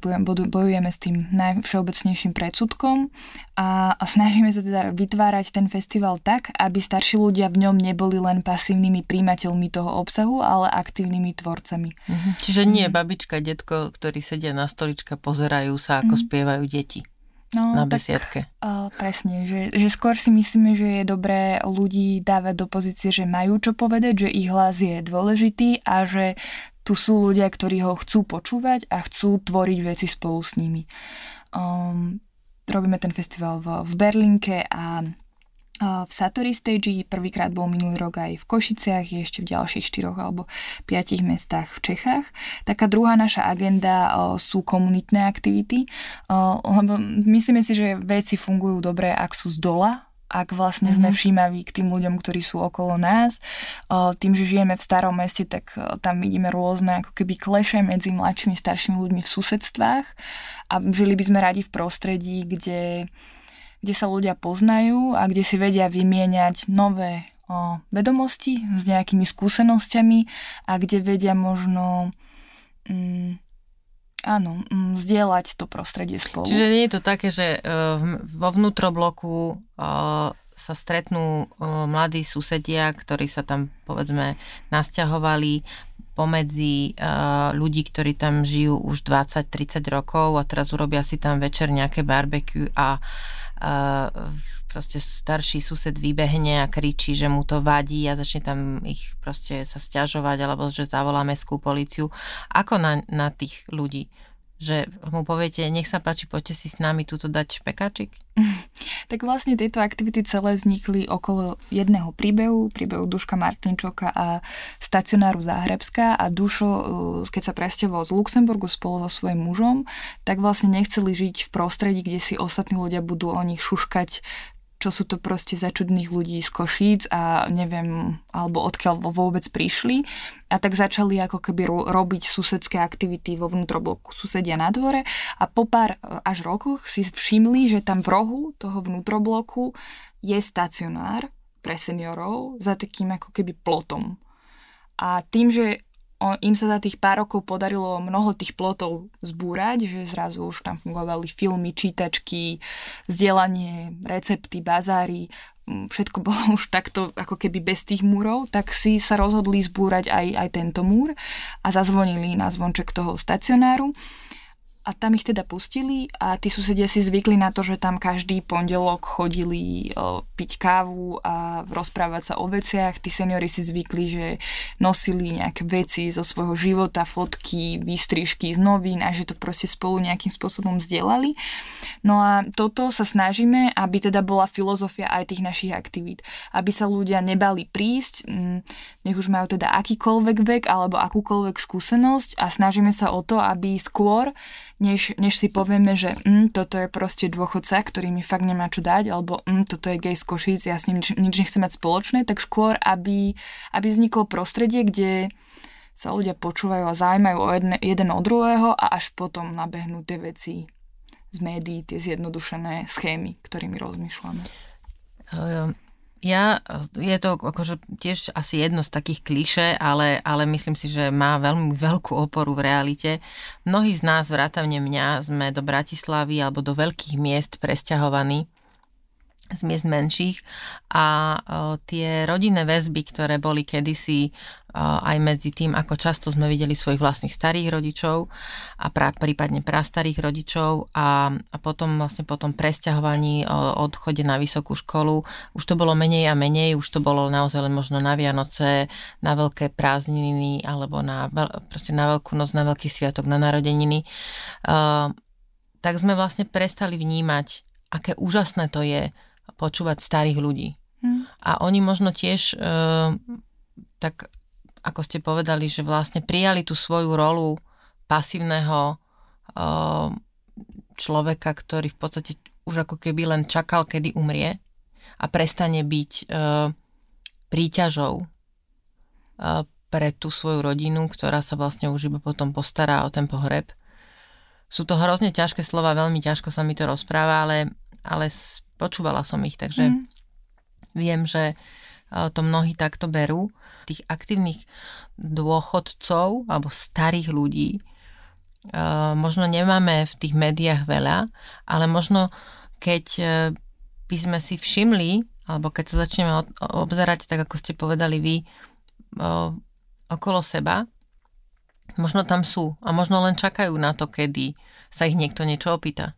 bojujeme s tým najvšeobecnejším predsudkom a, a snažíme sa teda vytvárať ten festival tak, aby starší ľudia v ňom neboli len pasívnymi príjimateľmi toho obsahu, ale aktívnymi tvorcami. Mhm. Čiže nie mm. babička, detko, ktorí sedia na stoličke, pozerajú sa, ako mm. spievajú deti. No, na besiedke. Tak, uh, presne, že, že skôr si myslíme, že je dobré ľudí dávať do pozície, že majú čo povedať, že ich hlas je dôležitý a že tu sú ľudia, ktorí ho chcú počúvať a chcú tvoriť veci spolu s nimi. Um, robíme ten festival v, v Berlínke a v Satori Stage prvýkrát bol minulý rok aj v Košiciach, ešte v ďalších štyroch alebo piatich mestách v Čechách. Taká druhá naša agenda sú komunitné aktivity, lebo myslíme si, že veci fungujú dobre, ak sú z dola, ak vlastne mm-hmm. sme mhm. všímaví k tým ľuďom, ktorí sú okolo nás. Tým, že žijeme v starom meste, tak tam vidíme rôzne ako keby kleše medzi mladšími, staršími ľuďmi v susedstvách a žili by sme radi v prostredí, kde, kde sa ľudia poznajú a kde si vedia vymieňať nové o, vedomosti s nejakými skúsenosťami a kde vedia možno mm, áno, mm, zdieľať to prostredie spolu. Čiže nie je to také, že uh, vo vnútrobloku uh, sa stretnú uh, mladí susedia, ktorí sa tam povedzme nasťahovali pomedzi ľudí, ktorí tam žijú už 20-30 rokov a teraz urobia si tam večer nejaké barbecue a proste starší sused vybehne a kričí, že mu to vadí a začne tam ich proste sa stiažovať alebo že zavolá mestskú policiu. Ako na, na tých ľudí? že mu poviete, nech sa páči, poďte si s nami túto dať špekáčik? <laughs> tak vlastne tieto aktivity celé vznikli okolo jedného príbehu, príbehu Duška Martinčoka a stacionáru Záhrebská a Dušo, uh, keď sa presťahoval z Luxemburgu spolu so svojím mužom, tak vlastne nechceli žiť v prostredí, kde si ostatní ľudia budú o nich šuškať čo sú to proste za čudných ľudí z Košíc a neviem, alebo odkiaľ vôbec prišli. A tak začali ako keby ro- robiť susedské aktivity vo vnútrobloku susedia na dvore a po pár e, až rokoch si všimli, že tam v rohu toho vnútrobloku je stacionár pre seniorov za takým ako keby plotom. A tým, že im sa za tých pár rokov podarilo mnoho tých plotov zbúrať, že zrazu už tam fungovali filmy, čítačky, vzdelanie, recepty, bazáry, všetko <laughs> bolo už takto ako keby bez tých múrov, tak si sa rozhodli zbúrať aj, aj tento múr a zazvonili na zvonček toho stacionáru a tam ich teda pustili a tí susedia si zvykli na to, že tam každý pondelok chodili o, piť kávu a rozprávať sa o veciach. Tí seniori si zvykli, že nosili nejaké veci zo svojho života, fotky, výstrižky z novín a že to proste spolu nejakým spôsobom vzdielali. No a toto sa snažíme, aby teda bola filozofia aj tých našich aktivít. Aby sa ľudia nebali prísť, mm, nech už majú teda akýkoľvek vek alebo akúkoľvek skúsenosť a snažíme sa o to, aby skôr než, než si povieme, že mm, toto je proste dôchodca, ktorý mi fakt nemá čo dať, alebo mm, toto je gay z Košíc, ja s ním nič, nič nechcem mať spoločné, tak skôr, aby, aby vzniklo prostredie, kde sa ľudia počúvajú a zaujímajú o jedne, jeden od druhého a až potom nabehnú tie veci z médií, tie zjednodušené schémy, ktorými rozmýšľame. Ja, je to akože tiež asi jedno z takých kliše, ale, ale myslím si, že má veľmi veľkú oporu v realite. Mnohí z nás, vrátane mňa, sme do Bratislavy alebo do veľkých miest presťahovaní z miest menších a tie rodinné väzby, ktoré boli kedysi aj medzi tým, ako často sme videli svojich vlastných starých rodičov a pra, prípadne prastarých rodičov a, a potom vlastne po tom presťahovaní, odchode na vysokú školu, už to bolo menej a menej, už to bolo naozaj len možno na Vianoce, na veľké prázdniny alebo na, proste na veľkú noc, na veľký sviatok, na narodeniny. Uh, tak sme vlastne prestali vnímať, aké úžasné to je počúvať starých ľudí. Hmm. A oni možno tiež e, tak, ako ste povedali, že vlastne prijali tú svoju rolu pasívneho e, človeka, ktorý v podstate už ako keby len čakal, kedy umrie a prestane byť e, príťažou e, pre tú svoju rodinu, ktorá sa vlastne už iba potom postará o ten pohreb. Sú to hrozne ťažké slova, veľmi ťažko sa mi to rozpráva, ale, ale počúvala som ich, takže mm. viem, že e, to mnohí takto berú. Tých aktívnych dôchodcov alebo starých ľudí e, možno nemáme v tých médiách veľa, ale možno keď e, by sme si všimli, alebo keď sa začneme obzerať, tak ako ste povedali vy, okolo seba, možno tam sú a možno len čakajú na to, kedy sa ich niekto niečo opýta.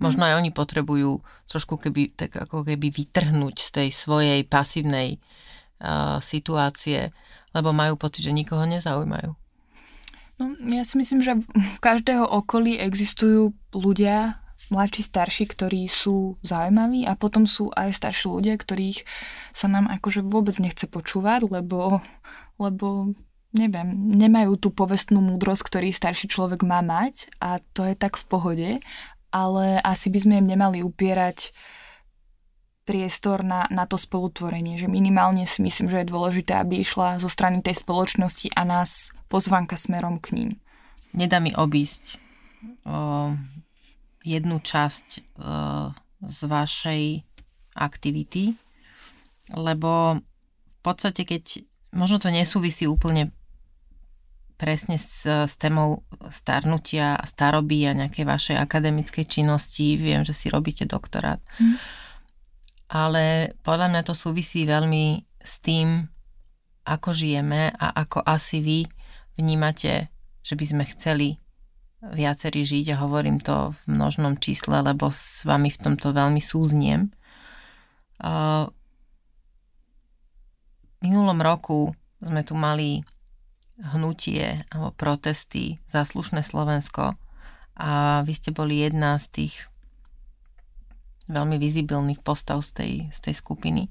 Možno aj oni potrebujú trošku keby, tak ako keby vytrhnúť z tej svojej pasívnej uh, situácie, lebo majú pocit, že nikoho nezaujímajú. No, ja si myslím, že v každého okolí existujú ľudia, mladší, starší, ktorí sú zaujímaví a potom sú aj starší ľudia, ktorých sa nám akože vôbec nechce počúvať, lebo, lebo neviem, nemajú tú povestnú múdrosť, ktorý starší človek má mať a to je tak v pohode ale asi by sme im nemali upierať priestor na, na to spolutvorenie, že minimálne si myslím, že je dôležité, aby išla zo strany tej spoločnosti a nás pozvanka smerom k ním. Nedá mi obísť o, jednu časť o, z vašej aktivity, lebo v podstate, keď možno to nesúvisí úplne presne s, s témou starnutia a staroby a nejakej vašej akademickej činnosti. Viem, že si robíte doktorát. Mm. Ale podľa mňa to súvisí veľmi s tým, ako žijeme a ako asi vy vnímate, že by sme chceli viacerí žiť a hovorím to v množnom čísle, lebo s vami v tomto veľmi súzniem. V minulom roku sme tu mali hnutie alebo protesty za Slovensko a vy ste boli jedna z tých veľmi vizibilných postav z tej, z tej skupiny.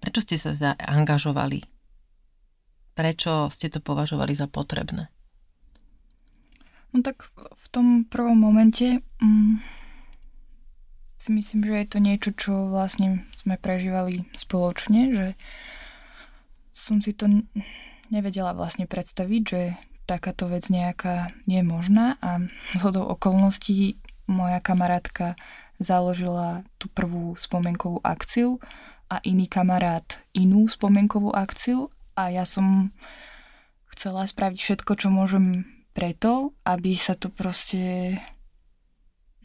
Prečo ste sa teda angažovali? Prečo ste to považovali za potrebné? No tak v tom prvom momente mm, si myslím, že je to niečo, čo vlastne sme prežívali spoločne, že som si to nevedela vlastne predstaviť, že takáto vec nejaká je možná a zhodou okolností moja kamarátka založila tú prvú spomienkovú akciu a iný kamarát inú spomienkovú akciu a ja som chcela spraviť všetko, čo môžem preto, aby sa to proste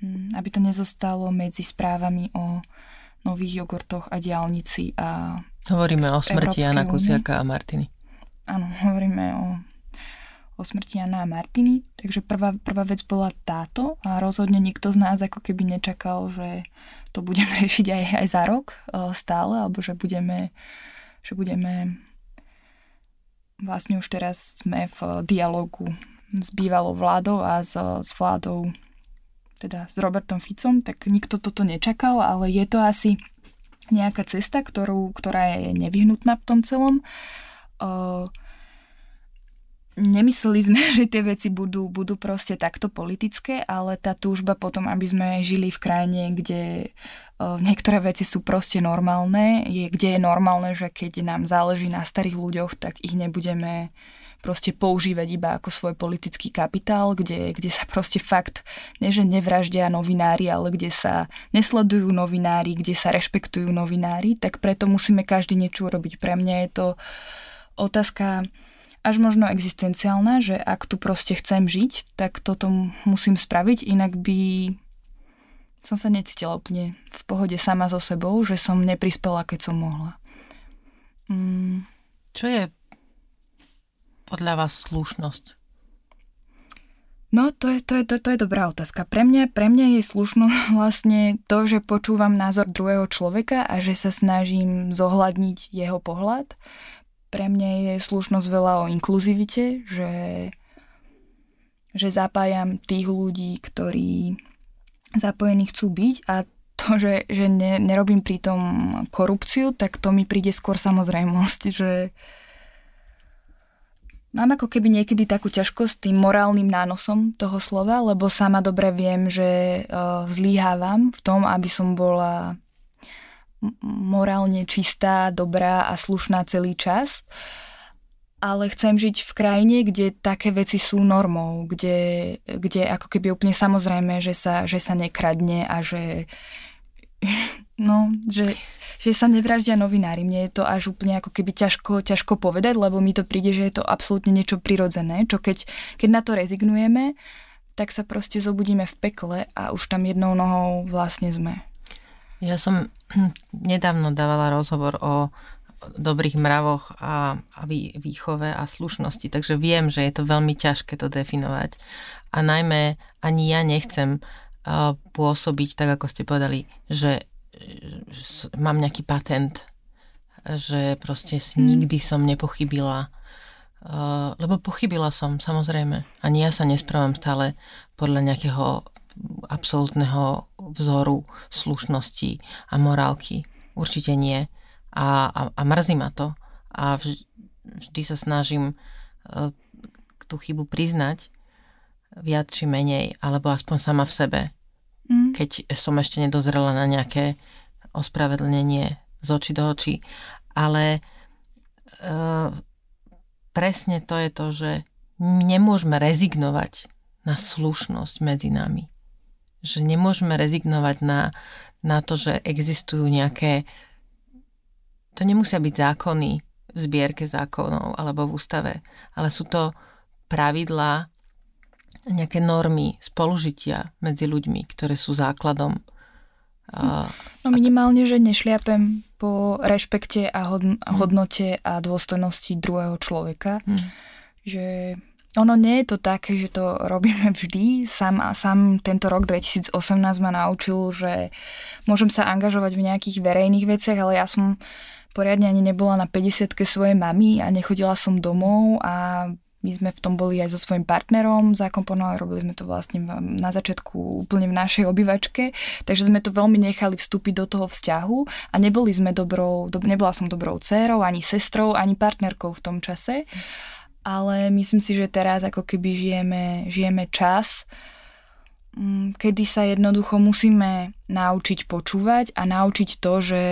hm, aby to nezostalo medzi správami o nových jogurtoch a diálnici a Hovoríme o smrti Jana Kuciaka a Martiny. Áno, <laughs> hovoríme o, o smrti Jana a Martiny, takže prvá, prvá vec bola táto a rozhodne nikto z nás ako keby nečakal, že to budeme <laughs> riešiť aj, aj za rok e, stále, alebo že budeme, že budeme vlastne už teraz sme v dialogu s bývalou vládou a s, s vládou teda s Robertom Ficom, tak nikto toto nečakal, ale je to asi nejaká cesta, ktorú, ktorá je nevyhnutná v tom celom. Uh, nemysleli sme, <laughs> že tie veci budú, budú proste takto politické, ale tá túžba potom, aby sme žili v krajine, kde uh, niektoré veci sú proste normálne, je, kde je normálne, že keď nám záleží na starých ľuďoch, tak ich nebudeme proste používať iba ako svoj politický kapitál, kde, kde sa proste fakt, ne že nevraždia novinári, ale kde sa nesledujú novinári, kde sa rešpektujú novinári, tak preto musíme každý niečo urobiť. Pre mňa je to uh, otázka až možno existenciálna, že ak tu proste chcem žiť, tak toto musím spraviť, inak by som sa necítila úplne v pohode sama so sebou, že som neprispela, keď som mohla. Mm. Čo je podľa vás slušnosť? No, to je, to, je, to, to je dobrá otázka. Pre mňa, pre mňa je slušno <laughs> vlastne to, že počúvam názor druhého človeka a že sa snažím zohľadniť jeho pohľad. Pre mňa je slušnosť veľa o inkluzivite, že, že zapájam tých ľudí, ktorí zapojení chcú byť a to, že, že ne, nerobím pritom korupciu, tak to mi príde skôr samozrejmosť, <laughs> že, Mám ako keby niekedy takú ťažkosť s tým morálnym nánosom toho slova, lebo sama dobre viem, že uh, zlíhávam v tom, aby som bola morálne čistá, dobrá a slušná celý čas. Ale chcem žiť v krajine, kde také veci sú normou, kde, kde ako keby úplne samozrejme, že sa, že sa nekradne a že, <laughs> no, že že sa nevraždia novinári. Mne je to až úplne ako keby ťažko, ťažko povedať, lebo mi to príde, že je to absolútne niečo prirodzené, čo keď, keď na to rezignujeme, tak sa proste zobudíme v pekle a už tam jednou nohou vlastne sme. Ja som <clears throat> nedávno dávala rozhovor o dobrých mravoch a, a výchove a slušnosti, takže viem, že je to veľmi ťažké to definovať. A najmä ani ja nechcem uh, pôsobiť, tak ako ste povedali, že mám nejaký patent, že proste hmm. nikdy som nepochybila, uh, lebo pochybila som, samozrejme. Ani ja sa nesprávam stále podľa nejakého absolútneho vzoru slušnosti a morálky. Určite nie. A, a, a mrzí ma to. A vž, vždy sa snažím uh, tú chybu priznať viac či menej, alebo aspoň sama v sebe mm. keď som ešte nedozrela na nejaké ospravedlnenie z očí do očí. Ale e, presne to je to, že nemôžeme rezignovať na slušnosť medzi nami. Že nemôžeme rezignovať na, na to, že existujú nejaké... To nemusia byť zákony v zbierke zákonov alebo v ústave, ale sú to pravidlá nejaké normy spolužitia medzi ľuďmi, ktoré sú základom. No minimálne, že nešliapem po rešpekte a hodnote a dôstojnosti druhého človeka. Hmm. Že ono nie je to také, že to robíme vždy. Sam, sám tento rok 2018 ma naučil, že môžem sa angažovať v nejakých verejných veciach, ale ja som poriadne ani nebola na 50 svojej mamy a nechodila som domov a my sme v tom boli aj so svojím partnerom zakomponovali, robili sme to vlastne na začiatku úplne v našej obývačke, takže sme to veľmi nechali vstúpiť do toho vzťahu a neboli sme dobrou, do, nebola som dobrou dcérou, ani sestrou, ani partnerkou v tom čase, ale myslím si, že teraz ako keby žijeme, žijeme čas, mm, kedy sa jednoducho musíme naučiť počúvať a naučiť to, že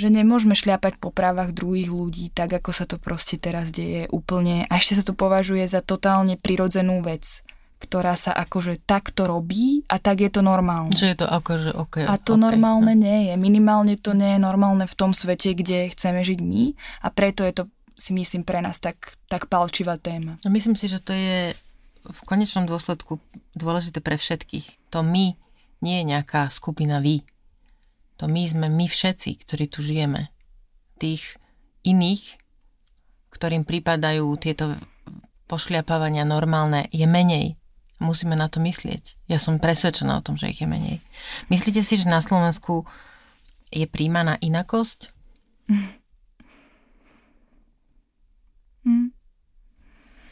že nemôžeme šľapať po právach druhých ľudí, tak ako sa to proste teraz deje úplne. A ešte sa to považuje za totálne prirodzenú vec ktorá sa akože takto robí a tak je to normálne. Že je to akože OK. A to okay. normálne nie je. Minimálne to nie je normálne v tom svete, kde chceme žiť my a preto je to si myslím pre nás tak, tak palčivá téma. No myslím si, že to je v konečnom dôsledku dôležité pre všetkých. To my nie je nejaká skupina vy. To my sme my všetci, ktorí tu žijeme. Tých iných, ktorým pripadajú tieto pošliapávania normálne, je menej. Musíme na to myslieť. Ja som presvedčená o tom, že ich je menej. Myslíte si, že na Slovensku je príjmaná inakosť? <laughs> Hm.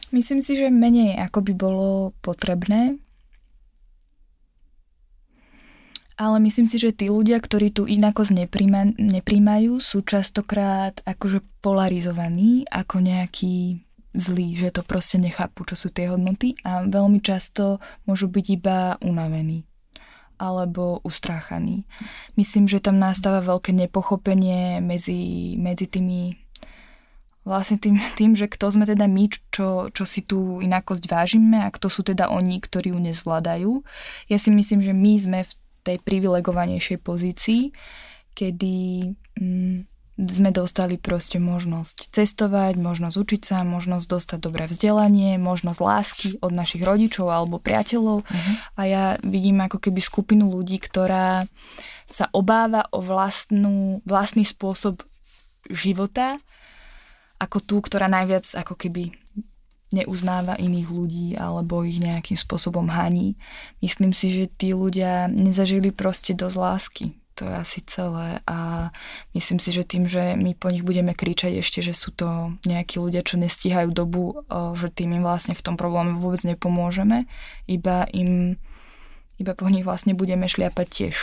Myslím si, že menej ako by bolo potrebné. ale myslím si, že tí ľudia, ktorí tu inakosť nepríjma, nepríjmajú, sú častokrát akože polarizovaní ako nejaký zlí, že to proste nechápu, čo sú tie hodnoty a veľmi často môžu byť iba unavení alebo ustráchaní. Myslím, že tam nastáva veľké nepochopenie medzi, medzi tými vlastne tým, tým, že kto sme teda my, čo, čo si tú inakosť vážime a kto sú teda oni, ktorí ju nezvládajú. Ja si myslím, že my sme v tej privilegovanejšej pozícii, kedy mm, sme dostali proste možnosť cestovať, možnosť učiť sa, možnosť dostať dobré vzdelanie, možnosť lásky od našich rodičov alebo priateľov. Uh-huh. A ja vidím ako keby skupinu ľudí, ktorá sa obáva o vlastnú, vlastný spôsob života, ako tú, ktorá najviac ako keby neuznáva iných ľudí alebo ich nejakým spôsobom haní. Myslím si, že tí ľudia nezažili proste dosť lásky to je asi celé a myslím si, že tým, že my po nich budeme kričať ešte, že sú to nejakí ľudia, čo nestíhajú dobu, že tým im vlastne v tom probléme vôbec nepomôžeme, iba im iba po nich vlastne budeme šliapať tiež.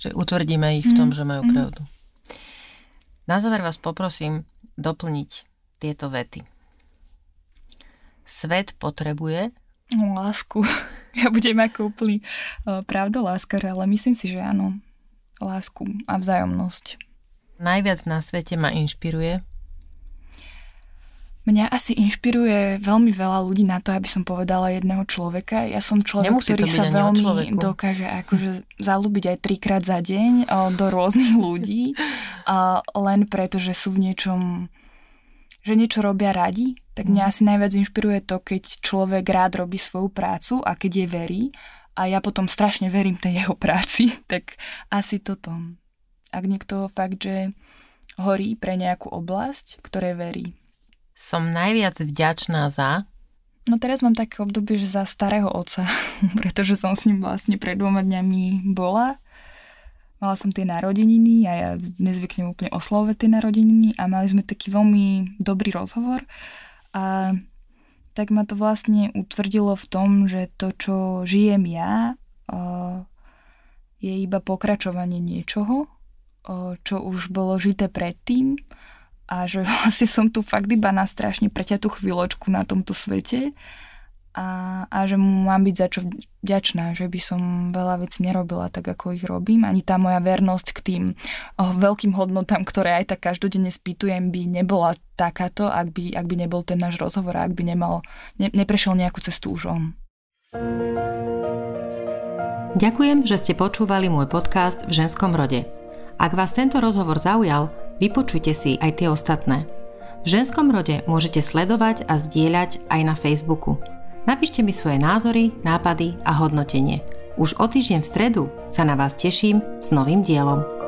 Že utvrdíme ich v tom, mm. že majú mm. pravdu. Na záver vás poprosím doplniť tieto vety. Svet potrebuje lásku. <laughs> Ja budem ako úplný pravdoláskar, ale myslím si, že áno lásku a vzájomnosť. Najviac na svete ma inšpiruje? Mňa asi inšpiruje veľmi veľa ľudí na to, aby som povedala jedného človeka. Ja som človek, Nemusí ktorý sa veľmi človeku. dokáže akože <laughs> zalúbiť aj trikrát za deň o, do rôznych ľudí, <laughs> len preto, že sú v niečom že niečo robia radi, tak mňa mhm. asi najviac inšpiruje to, keď človek rád robí svoju prácu a keď jej verí a ja potom strašne verím tej jeho práci, <laughs> tak asi toto. Ak niekto fakt, že horí pre nejakú oblasť, ktoré verí. Som najviac vďačná za... No teraz mám také obdobie, že za starého otca, <laughs> pretože som s ním vlastne pred dvoma dňami bola. Mala som tie narodeniny a ja nezvyknem úplne oslovať tie narodeniny a mali sme taký veľmi dobrý rozhovor a tak ma to vlastne utvrdilo v tom, že to, čo žijem ja, je iba pokračovanie niečoho, čo už bolo žité predtým a že <laughs> vlastne som tu fakt iba na strašne preťatú chvíľočku na tomto svete a, a že mu mám byť za čo vďačná, že by som veľa vecí nerobila tak, ako ich robím. Ani tá moja vernosť k tým oh, veľkým hodnotám, ktoré aj tak každodenne spýtujem, by nebola takáto, ak by, ak by nebol ten náš rozhovor, ak by nemal, ne, neprešiel nejakú cestu už on. Ďakujem, že ste počúvali môj podcast v ženskom rode. Ak vás tento rozhovor zaujal, vypočujte si aj tie ostatné. V ženskom rode môžete sledovať a zdieľať aj na Facebooku – Napíšte mi svoje názory, nápady a hodnotenie. Už o týždeň v stredu sa na vás teším s novým dielom.